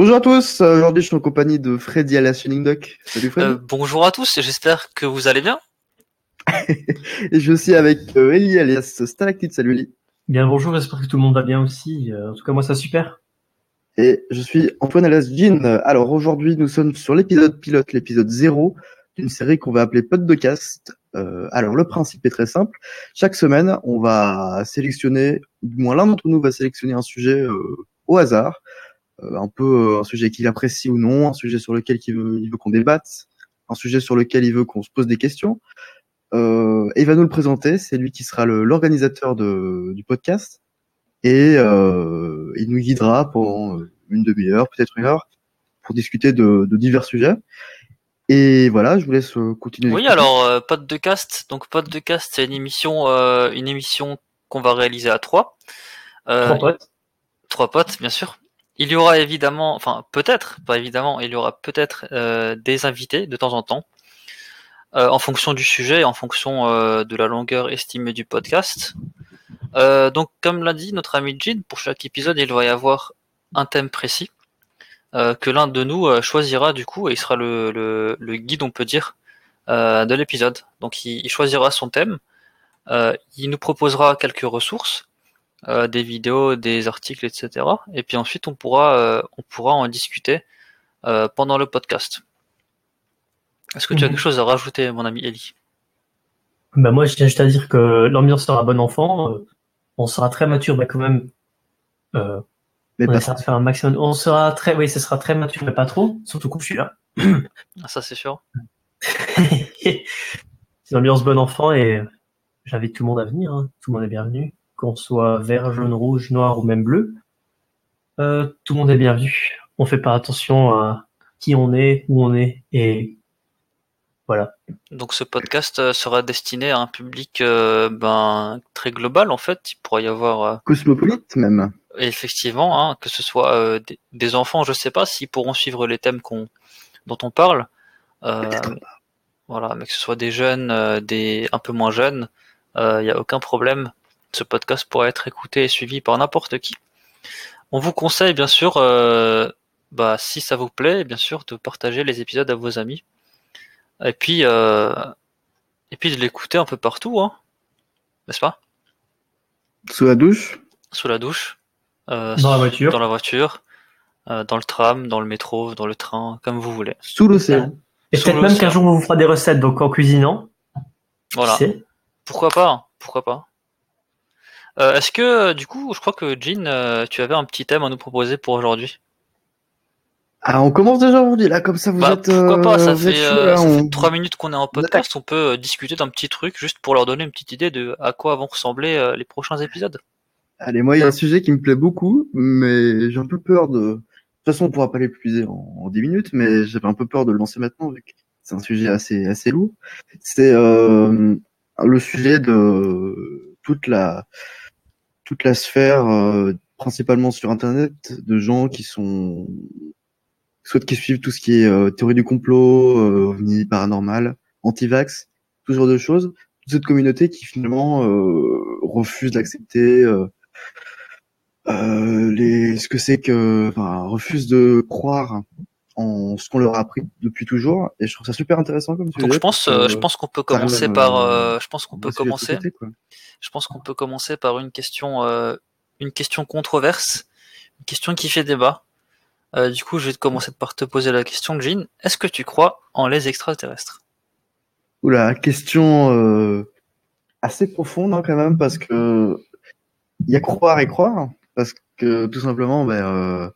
Bonjour à tous, aujourd'hui je suis en compagnie de Freddy alias Shining Duck. Salut Freddy. Euh, bonjour à tous, j'espère que vous allez bien. Et je suis aussi avec euh, Ellie alias Stalactite. Salut Ellie. Bien bonjour, j'espère que tout le monde va bien aussi. Euh, en tout cas moi ça super. Et je suis Antoine alias Jean. Alors aujourd'hui nous sommes sur l'épisode pilote, l'épisode 0 d'une série qu'on va appeler Pod de Cast. Euh, alors le principe est très simple. Chaque semaine on va sélectionner, du moins l'un d'entre nous va sélectionner un sujet euh, au hasard. Euh, un peu un sujet qu'il apprécie ou non, un sujet sur lequel il veut, il veut qu'on débatte, un sujet sur lequel il veut qu'on se pose des questions. Euh, et il va nous le présenter. C'est lui qui sera l'organisateur du podcast et euh, il nous guidera pendant une demi-heure, peut-être une heure, pour discuter de, de, divers sujets. Et voilà, je vous laisse continuer. Oui, alors euh, Pod de Cast. Donc Pod de Cast, c'est une émission, euh, une émission qu'on va réaliser à trois. Euh, trois potes. Trois potes, bien sûr. Il y aura évidemment, enfin peut-être, pas évidemment, il y aura peut-être euh, des invités de temps en temps, euh, en fonction du sujet, en fonction euh, de la longueur estimée du podcast. donc comme l'a dit notre ami Jin, pour chaque épisode, il va y avoir un thème précis que l'un de nous choisira du coup et il sera le, guide, on peut dire, de l'épisode. Donc il, choisira son thème, il nous proposera quelques ressources euh, des vidéos, des articles, etc. Et puis ensuite on pourra euh, on pourra en discuter euh, pendant le podcast. Est-ce que tu as Mhm. quelque chose à rajouter, mon ami Eli? Bah moi je tiens juste à dire que l'ambiance sera bon enfant. euh, on sera très mature, mais quand même. Euh, Mais on essaiera de faire un maximum. On sera très, oui, ce sera très mature, mais pas trop. Surtout quand je suis là. Ah, Ça c'est sûr. c'est une ambiance bon enfant et j'invite tout le monde à venir. hein. Tout le monde est bienvenu, qu'on soit vert, jaune, rouge, noir ou même bleu. Euh, tout le monde est bienvenu. On fait pas attention à qui on est, où on est et voilà. Donc ce podcast euh, sera destiné à un public euh, ben très global en fait. Il pourrait y avoir euh, cosmopolite même. effectivement hein, que ce soit euh, des, des enfants, je sais pas s'ils pourront suivre les thèmes qu'on dont on parle. Euh, voilà, mais que ce soit des jeunes, euh, des un peu moins jeunes, il n'y a aucun problème. Ce podcast pourra être écouté et suivi par n'importe qui. On vous conseille bien sûr, euh, bah, si ça vous plaît, bien sûr, de partager les épisodes à vos amis. Et puis, euh, et puis de l'écouter un peu partout, hein, n'est-ce pas? Sous la douche? Sous la douche, euh, Dans la voiture. dans la voiture, euh, dans le tram, dans le métro, dans le train, comme vous voulez. Sous l'océan. Et peut-être même qu'un jour on vous fera des recettes, donc en cuisinant. Voilà. Pourquoi pas hein, Pourquoi pas Euh, Est-ce que, euh, du coup, je crois que Jean, euh, tu avais un petit thème à nous proposer pour aujourd'hui Ah, on commence déjà aujourd'hui là, comme ça vous Bah, êtes. pourquoi pas Ça euh, fait, chaud, euh, là, ça on- fait trois minutes qu'on est en podcast. On peut discuter d'un petit truc juste pour leur donner une petite idée de à quoi vont ressembler les prochains épisodes. Allez, moi il y a un sujet qui me plaît beaucoup, mais j'ai un peu peur de. De toute façon, on pourra pas l'épuiser en, en 10 minutes, mais j'avais un peu peur de le lancer maintenant vu que c'est un sujet assez assez lourd. C'est euh, le sujet de toute la toute la sphère, euh, principalement sur Internet, de gens qui sont soit qui suivent tout ce qui est euh, théorie du complot, euh, ovni paranormal, anti-vax, tout genre de choses. Toute cette communauté qui finalement refuse d'accepter les ce que c'est que, enfin, refuse de croire en ce qu'on leur a appris depuis toujours. Et je trouve ça super intéressant comme sujet. Donc je pense, euh, que je pense qu'on peut commencer par, euh, euh, je pense qu'on peut commencer. Je pense qu'on peut commencer par une question, euh, une question controverse, une question qui fait débat. Euh, du coup, je vais commencer par te poser la question, Jean. Est-ce que tu crois en les extraterrestres? Oula, question euh, assez profonde hein, quand même parce que il y a croire et croire parce que tout simplement, ben, euh,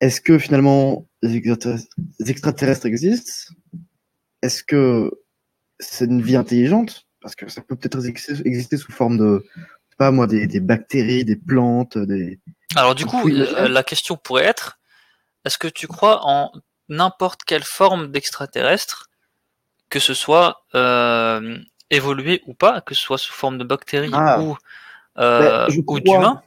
est-ce que finalement les extraterrestres, existent? Est-ce que c'est une vie intelligente? Parce que ça peut peut-être exister, sous forme de, pas moi, des, des bactéries, des plantes, des. Alors du coup, euh, la question pourrait être est-ce que tu crois en n'importe quelle forme d'extraterrestre, que ce soit euh, évolué ou pas, que ce soit sous forme de bactéries Ah. ou euh, Ben, je ou d'humains?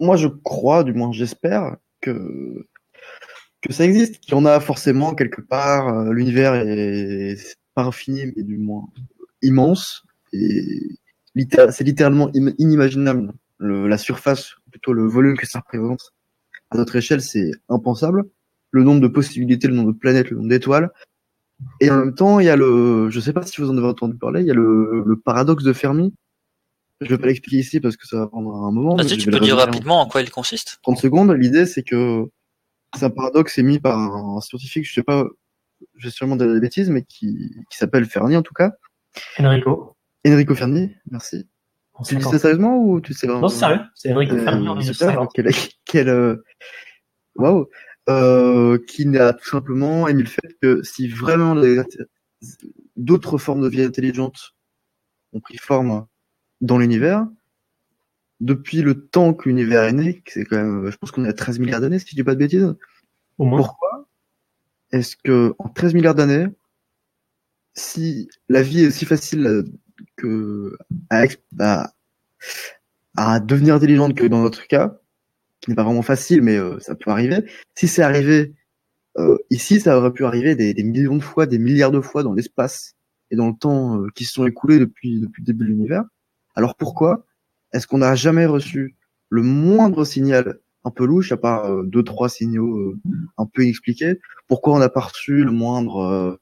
Moi, je crois, du moins j'espère que ça existe, qu'il y en a forcément quelque part. euh, L'univers est pas infini, mais du moins immense. Et c'est littéralement im- inimaginable. Le, la surface, plutôt le volume que ça représente, à notre échelle, c'est impensable. Le nombre de possibilités, le nombre de planètes, le nombre d'étoiles. Et en même temps, il y a le, je sais pas si vous en avez entendu parler, il y a le paradoxe de Fermi. Je vais pas l'expliquer ici parce que ça va prendre un moment. Vas-y, tu peux dire rapidement en quoi il consiste 30 secondes. L'idée, c'est que c'est un paradoxe émis par un scientifique, je sais pas, je vais sûrement dire des bêtises, mais qui, qui s'appelle Fermi en tout cas. Enrico. Enrico Fermi, merci. Tu dis ça sérieusement ou tu sais vraiment Non, c'est sérieux. C'est Enrico euh, Fermi en super, quel, quel, euh, wow. Euh, qui n'a tout simplement émis le fait que si vraiment d'autres formes de vie intelligentes ont pris forme dans l'univers, depuis le temps que l'univers est né, c'est quand même, je pense qu'on est à 13 milliards d'années, si je dis pas de bêtises. Au moins. Pourquoi est-ce que en 13 milliards d'années, si la vie est aussi facile que à, à, à devenir intelligente que dans notre cas, qui n'est pas vraiment facile, mais euh, ça peut arriver. Si c'est arrivé euh, ici, ça aurait pu arriver des, des, millions de fois, des milliards de fois dans l'espace et dans le temps euh, qui se sont écoulés depuis depuis le début de l'univers. Alors pourquoi est-ce qu'on n'a jamais reçu le moindre signal un peu louche, à part euh, deux trois signaux euh, un peu inexpliqués? Pourquoi on n'a pas reçu le moindre euh,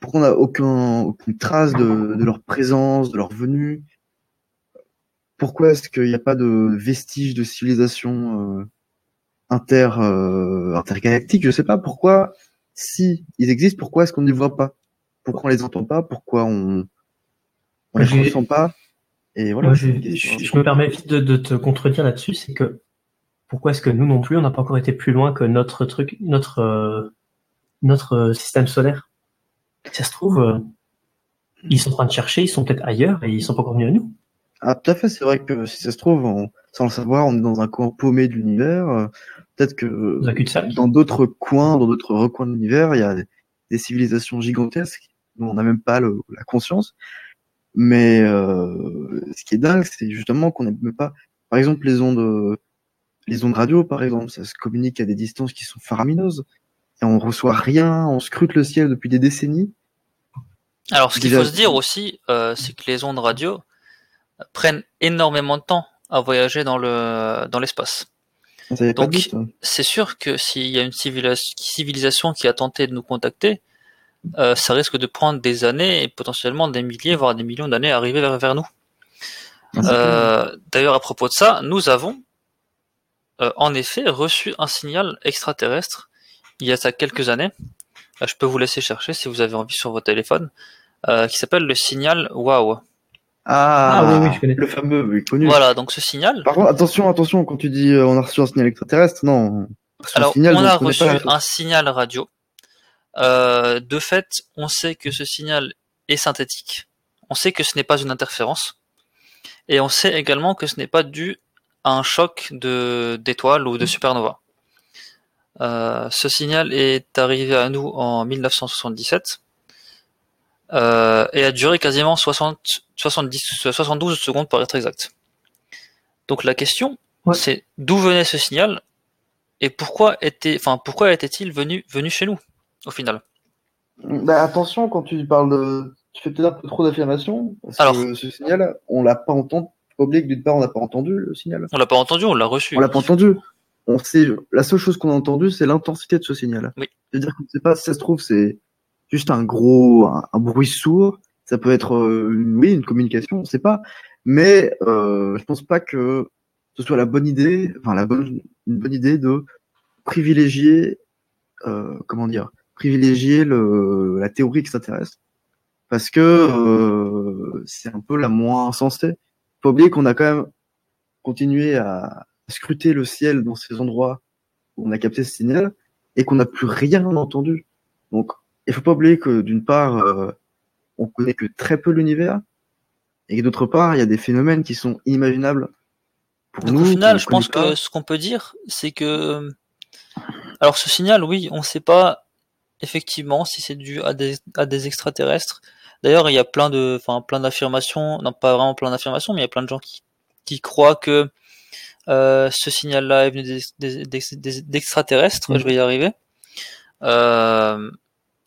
Pourquoi on n'a aucun, aucune trace de, de, leur présence, de leur venue? Pourquoi est-ce qu'il n'y a pas de vestiges de civilisation inter intergalactique? Je sais pas. Pourquoi, si ils existent, pourquoi est-ce qu'on ne les voit pas? Pourquoi on les entend pas? Pourquoi on on les ressent pas? Et voilà. je, me permets vite de, te contredire là-dessus, c'est que pourquoi est-ce que nous non plus, on n'a pas encore été plus loin que notre truc, notre euh, notre euh, système solaire? Ça se trouve, euh, ils sont en train de chercher, ils sont peut-être ailleurs et ils sont pas encore venus à nous. Ah, tout à fait. C'est vrai que si ça se trouve, sans le savoir, on est dans un coin paumé de l'univers. Peut-être que dans d'autres coins, dans d'autres recoins de l'univers, il y a des, civilisations gigantesques dont on n'a même pas la conscience. Mais euh, ce qui est dingue, c'est justement qu'on n'aime pas. Par exemple, les ondes, les ondes radio, par exemple, ça se communique à des distances qui sont faramineuses. Et on reçoit rien, on scrute le ciel depuis des décennies. Alors, ce qu'il faut se dire aussi, euh, c'est que les ondes radio prennent énormément de temps à voyager dans le dans l'espace. Donc, c'est sûr que s'il y a une civilisation qui a tenté de nous contacter, euh, ça risque de prendre des années et potentiellement des milliers, voire des millions d'années à arriver vers, nous. Ah, euh, d'ailleurs, à propos de ça, nous avons euh, en effet reçu un signal extraterrestre il y a ça quelques années. je peux vous laisser chercher si vous avez envie sur votre téléphone, qui s'appelle le signal WOW. Ah, ah, oui, oui, je connais. Le fameux, oui, connu. Voilà, donc ce signal. Par contre, attention, attention, quand tu dis on a reçu un signal extraterrestre, non. Alors, on a reçu un signal radio euh, de fait, on sait que ce signal est synthétique. On sait que ce n'est pas une interférence. Et on sait également que ce n'est pas dû à un choc de d'étoiles ou de supernova. Euh, ce signal est arrivé à nous en 1977 euh, et a duré quasiment 60, 70, 72 secondes pour être exact. Donc la question, c'est d'où venait ce signal et pourquoi était, enfin pourquoi était-il venu venu chez nous? Au final. Bah, attention quand tu parles de. Tu fais peut-être un peu trop d'affirmations. Alors, que ce signal, on l'a pas entendu. Que d'une part, on n'a pas entendu le signal. On l'a pas entendu, on l'a reçu. On l'a pas entendu. On sait, la seule chose qu'on a entendu, c'est l'intensité de ce signal. Oui. C'est-à-dire qu'on ne sait pas si ça se trouve, c'est juste un gros, un, bruit sourd. Ça peut être, euh, oui, une communication, on ne sait pas. Mais euh, je pense pas que ce soit la bonne idée, enfin la bonne, une bonne idée de privilégier, euh, comment dire, privilégier le, la théorie extraterrestre parce que euh, c'est un peu la moins sensée. Faut oublier qu'on a quand même continué à scruter le ciel dans ces endroits où on a capté ce signal et qu'on n'a plus rien entendu. Donc, il faut pas oublier que d'une part, euh, on connaît que très peu l'univers et d'autre part, il y a des phénomènes qui sont inimaginables pour nous. Au final, je pense que ce qu'on peut dire, c'est que alors ce signal, oui, on ne sait pas effectivement, si c'est dû à des, à des extraterrestres. D'ailleurs, il y a plein de, enfin, plein d'affirmations, non pas vraiment plein d'affirmations, mais il y a plein de gens qui, qui croient que euh, ce signal-là est venu d'extraterrestres. Des, des, Je vais y arriver. Euh,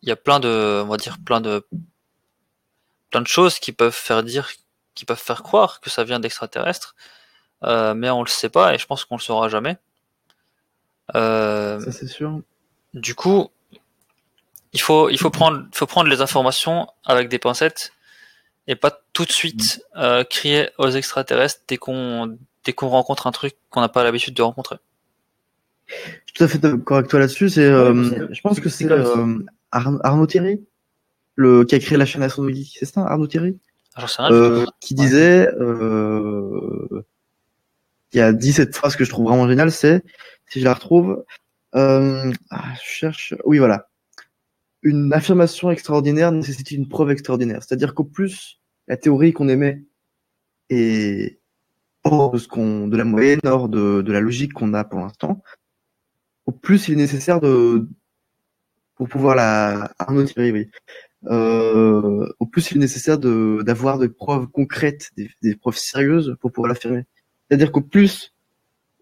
il y a plein de, on va dire, plein de, plein de choses qui peuvent faire dire, qui peuvent faire croire que ça vient d'extraterrestres, euh, mais on le sait pas et je pense qu'on le saura jamais. Euh, Ça, c'est sûr. du coup, il faut, il faut prendre, faut prendre les informations avec des pincettes et pas tout de suite euh, crier aux extraterrestres dès qu'on, dès qu'on rencontre un truc qu'on n'a pas l'habitude de rencontrer. Je suis tout à fait d'accord avec toi là-dessus. C'est, euh, je pense que c'est euh, Arnaud, Thierry, le qui a créé la chaîne Astronomie. C'est ça, Arnaud Thierry, Ah, J'en sais rien. euh, qui disait, euh, qui a dit cette phrase que je trouve vraiment géniale. C'est, si je la retrouve, euh, ah, je cherche. Oui, voilà. Une affirmation extraordinaire nécessite une preuve extraordinaire. C'est-à-dire qu'au plus la théorie qu'on émet est hors de ce qu'on, de la moyenne, hors de, la logique qu'on a pour l'instant, au plus il est nécessaire de, pour pouvoir la, Arnaud. Euh, au plus il est nécessaire de, d'avoir des preuves concrètes, des, des preuves sérieuses pour pouvoir l'affirmer. C'est-à-dire qu'au plus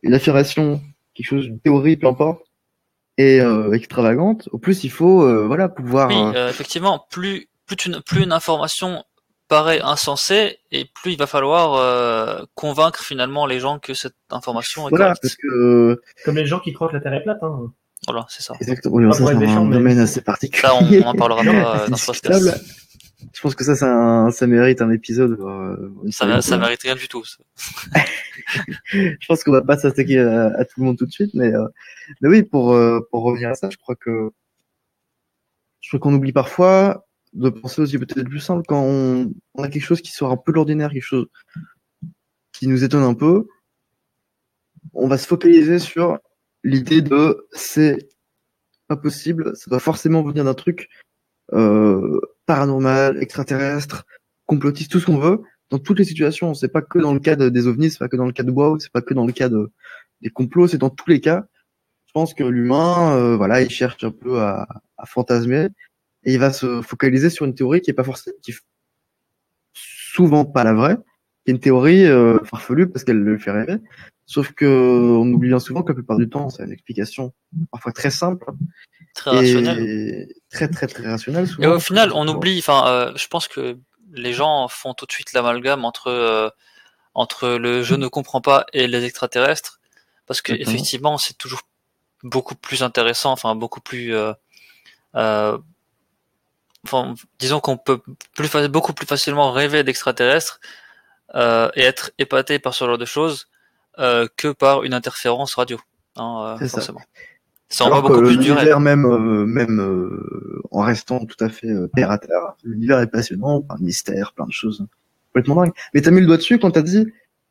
une affirmation, quelque chose, une théorie, peu importe, est euh, extravagante, au plus il faut, euh, voilà, pouvoir. Oui, euh, euh, effectivement, plus, plus, une, plus une information paraît insensée et plus il va falloir euh, convaincre finalement les gens que cette information est voilà, correcte. parce que euh, Comme les gens qui croient que la Terre est plate. Hein. Voilà, c'est ça. exactement, oui, ça c'est méchant, un mais- domaine assez particulier. Ça, on, on en parlera pas euh, dans ce podcast. Je pense que ça, un, ça mérite un épisode. euh, Ça, ça mérite rien du tout. ça. je pense qu'on va pas s'attaquer à, à tout le monde tout de suite, mais, euh, mais oui, pour, euh, pour revenir à ça, je crois que je crois qu'on oublie parfois de penser aussi peut-être plus simple quand on, on a quelque chose qui sort un peu de l'ordinaire, quelque chose qui nous étonne un peu, on va se focaliser sur l'idée de c'est pas possible, ça doit forcément venir d'un truc euh, paranormal, extraterrestre, complotiste, tout ce qu'on veut, dans toutes les situations. C'est pas que dans le cas de- des ovnis, c'est pas que dans le cas de WoW, c'est pas que dans le cas de, des complots, c'est dans tous les cas. Je pense que l'humain, euh, voilà, il cherche un peu à, à fantasmer et il va se focaliser sur une théorie qui est pas forcément, qui est souvent pas la vraie, qui est une théorie euh, farfelue parce qu'elle le fait rêver. Sauf que on oublie bien souvent que la plupart du temps, c'est une explication parfois très simple Très rationnel. et très très très rationnelle. Et au final, on oublie. Enfin, euh, je pense que les gens font tout de suite l'amalgame entre euh, entre le je ne comprends pas et les extraterrestres, parce que Exactement. effectivement, c'est toujours beaucoup plus intéressant. Enfin, beaucoup plus. euh, euh, enfin, disons qu'on peut plus beaucoup plus facilement rêver d'extraterrestres euh, et être épaté par ce genre de choses euh, que par une interférence radio. Hein, euh, C'est ça. forcément. Ça envoie Alors que beaucoup plus l'univers même, euh, même euh, en restant tout à fait terre à terre, l'univers est passionnant, plein de mystères, plein de choses complètement dingues. Mais t'as mis le doigt dessus quand t'as dit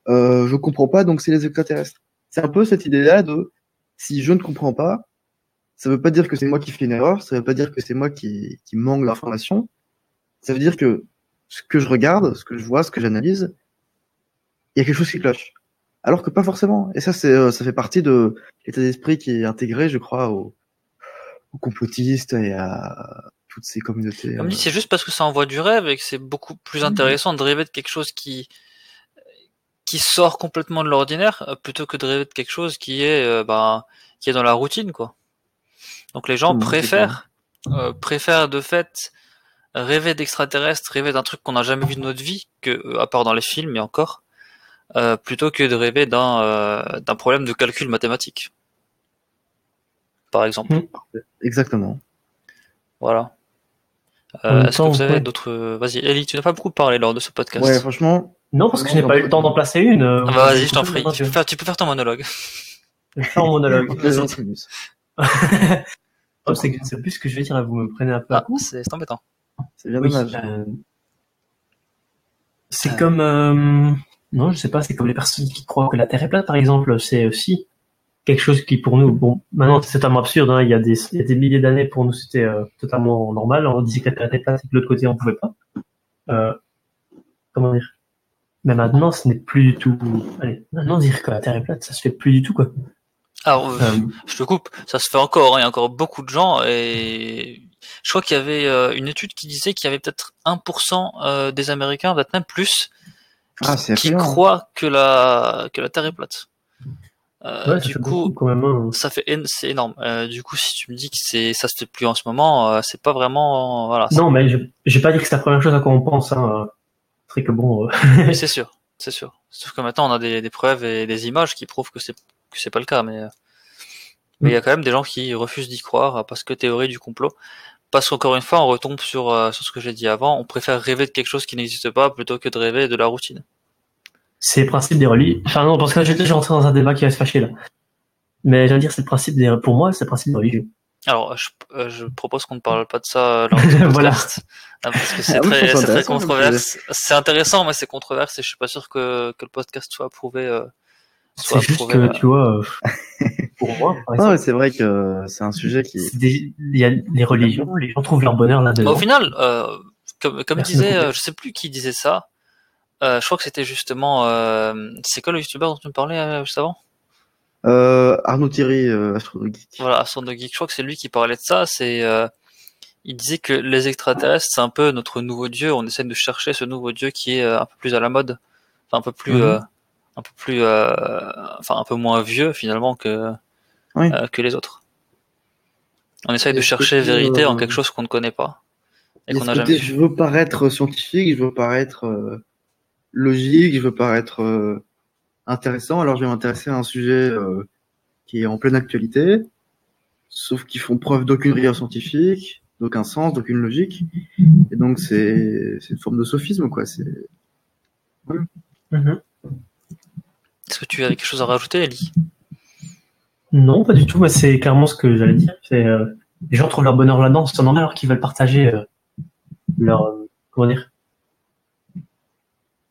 euh, je comprends pas, donc c'est les extraterrestres. C'est un peu cette idée-là de si je ne comprends pas, ça veut pas dire que c'est moi qui fais une erreur, ça veut pas dire que c'est moi qui, qui manque d'informations. Ça veut dire que ce que je regarde, ce que je vois, ce que j'analyse, il y a quelque chose qui cloche. Alors que pas forcément. Et ça, c'est, euh, ça fait partie de l'état d'esprit qui est intégré, je crois, aux, aux complotistes et à toutes ces communautés. Comme euh, dit, c'est juste parce que ça envoie du rêve et que c'est beaucoup plus intéressant de rêver de quelque chose qui qui sort complètement de l'ordinaire euh, plutôt que de rêver de quelque chose qui est euh, ben, qui est dans la routine quoi. Donc les gens Mmh, préfèrent euh, préfèrent de fait rêver d'extraterrestres, rêver d'un truc qu'on n'a jamais vu de notre vie que euh, à part dans les films et encore euh, plutôt que de rêver d'un euh, d'un problème de calcul mathématique. Par exemple. Mmh. Exactement. Voilà. Euh, Est-ce que vous avez d'autres... Vas-y, Ellie, tu n'as pas beaucoup parlé lors de ce podcast. Ouais, franchement, Non, parce que je n'ai pas eu le temps d'en placer une. euh, Ah bah, vas-y, je t'en prie. Tu peux, faire, tu peux faire ton monologue. Je vais faire un monologue. Oh, c'est plus ce que je vais dire, là, vous me prenez un peu Ah, c'est c'est embêtant. C'est bien Oui, dommage. euh, c'est Euh. comme, euh, non, je sais pas, c'est comme les personnes qui croient que la Terre est plate, par exemple. C'est aussi quelque chose qui, pour nous, bon, maintenant, c'est totalement absurde, hein, il y a des, il y a des milliers d'années, pour nous, c'était euh, totalement normal. On disait que la Terre était plate et que de l'autre côté, on pouvait pas. Euh, comment dire? Mais maintenant, ce n'est plus du tout, allez, maintenant, dire que la Terre est plate, ça se fait plus du tout, quoi. Alors, euh, je te coupe. Ça se fait encore. hein, Il y a encore beaucoup de gens et je crois qu'il y avait une étude qui disait qu'il y avait peut-être 1% euh, des Américains, peut-être même plus, Ah, c'est qui effrayant. croient que la que la Terre est plate. Euh, ouais, du coup, beaucoup, quand même, hein. ça fait c'est énorme. Euh, du coup, si tu me dis que c'est ça se fait plus en ce moment, euh, c'est pas vraiment voilà. Non, mais je- j'ai pas dit que c'est la première chose à quoi on pense, hein. C'est que bon, euh, c'est sûr, c'est sûr. Sauf que maintenant on a des, des preuves et des images qui prouvent que c'est que c'est pas le cas, mais euh, Mais il y a quand même des gens qui refusent d'y croire parce que théorie du complot. Parce qu'encore une fois, on retombe sur, euh, sur ce que j'ai dit avant, on préfère rêver de quelque chose qui n'existe pas plutôt que de rêver de la routine. C'est le principe des religions. Enfin non, parce que j'ai déjà rentré dans un débat qui va se fâcher là. Mais j'allais dire, c'est le principe des, pour moi, c'est le principe des religions. Alors, je, euh, je propose qu'on ne parle pas de ça lors du Voilà. podcast, hein, parce que c'est Ah très, très controversé. C'est intéressant, mais c'est controversé. Je suis pas sûr que, que le podcast soit approuvé. Euh, soit C'est juste approuvé, que, euh, tu vois, euh, pour moi, par Non, exemple, mais c'est vrai que c'est un sujet qui. des- il y a les religions, les gens trouvent leur bonheur là-dedans. au final, euh, comme, comme disait, euh, je sais plus qui disait ça. Euh, je crois que c'était justement. Euh, c'est quoi le youtubeur dont tu me parlais euh, juste avant? Euh, Arnaud Thierry, euh, Astro Geek. Voilà, Geek. Je crois que c'est lui qui parlait de ça. C'est, euh, il disait que les extraterrestres, c'est un peu notre nouveau dieu. On essaie de chercher ce nouveau dieu qui est un peu plus à la mode, enfin un peu plus, Mhm. euh, un peu plus, euh, enfin un peu moins vieux finalement que Oui. euh, que les autres. On essaye de chercher vérité en euh, quelque chose qu'on ne connaît pas et qu'on n'a jamais vu. je veux paraître scientifique, je veux paraître euh, logique, je veux paraître euh, intéressant. Alors je vais m'intéresser à un sujet euh, qui est en pleine actualité, sauf qu'ils font preuve d'aucune rigueur scientifique, d'aucun sens, d'aucune logique. Et donc c'est c'est une forme de sophisme, quoi. C'est Mhm. Est-ce que tu avais quelque chose à rajouter, Ellie? Non, pas du tout. mais c'est clairement ce que j'allais dire. C'est euh, les gens trouvent leur bonheur là-dedans. C'est normal alors qu'ils veulent partager euh, leur euh, comment dire.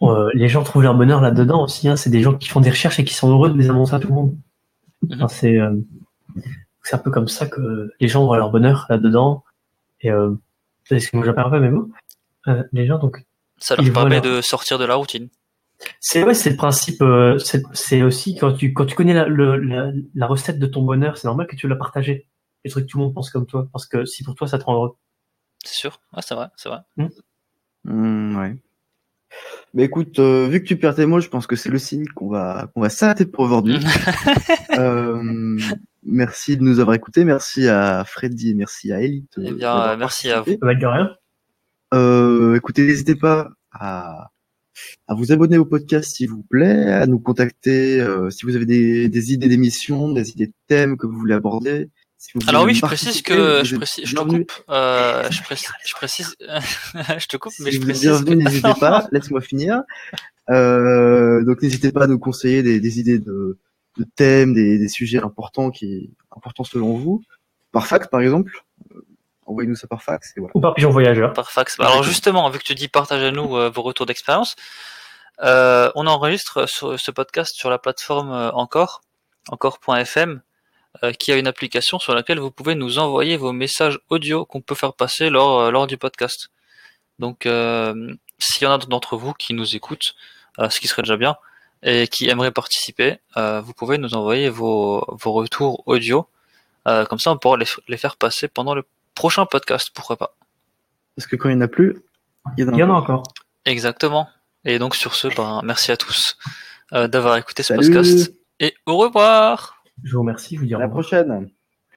Euh, les gens trouvent leur bonheur là-dedans aussi. Hein. C'est des gens qui font des recherches et qui sont heureux de les annoncer à tout le monde. Enfin, c'est euh, c'est un peu comme ça que les gens voient leur bonheur là-dedans. Et euh, excuse-moi, j'appelle pas mes mots. Euh, les gens donc Ça leur permet de sortir de la routine. C'est ouais, c'est le principe. euh, c'est c'est aussi quand tu quand tu connais la, le- la, la recette de ton bonheur, c'est normal que tu veux la partager. Et truc que tout le monde pense comme toi, parce que si pour toi ça te rend heureux. C'est sûr. Ouais, c'est vrai, c'est vrai. Hmm, ouais. Mais écoute, euh, vu que tu perds tes mots, je pense que c'est le signe qu'on va qu'on va s'arrêter pour aujourd'hui. Euh, merci de nous avoir écoutés, merci à Freddy et merci à Elite. Eh bien, euh, merci à participé. Va être de rien. Euh, écoutez, n'hésitez pas à, à vous abonner au podcast s'il vous plaît, à nous contacter euh, si vous avez des, des idées d'émissions, des idées de thèmes que vous voulez aborder. Si vous Alors oui, je précise que je précise, je te coupe. Euh, je précise, je précise, je te coupe, mais Si je précise que n'hésitez pas, laisse-moi finir. Euh, donc n'hésitez pas à nous conseiller des, des idées de, de thèmes, des, des sujets importants qui importants selon vous. Par fax par exemple. Euh, Envoyez-nous ça par fax et voilà. Ou par pigeon voyageur. par fax. Alors justement, vu que tu dis partagez-nous euh, vos retours d'expérience, euh, on enregistre sur- ce podcast sur la plateforme euh, Encore, encore.fm, euh, qui a une application sur laquelle vous pouvez nous envoyer vos messages audio qu'on peut faire passer lors, euh, lors du podcast. Donc, euh, s'il y en a d'entre vous qui nous écoutent, euh, ce qui serait déjà bien, et qui aimeraient participer, euh, vous pouvez nous envoyer vos, vos retours audio. Euh, comme ça, on pourra les, les faire passer pendant le prochain podcast, pourquoi pas. Parce que quand il n'y en a plus, il y en a Il y en a encore. Exactement. Et donc sur ce, ben, merci à tous euh, d'avoir écouté ce Salut. podcast et au revoir. Je vous remercie, je vous dis À la prochaine.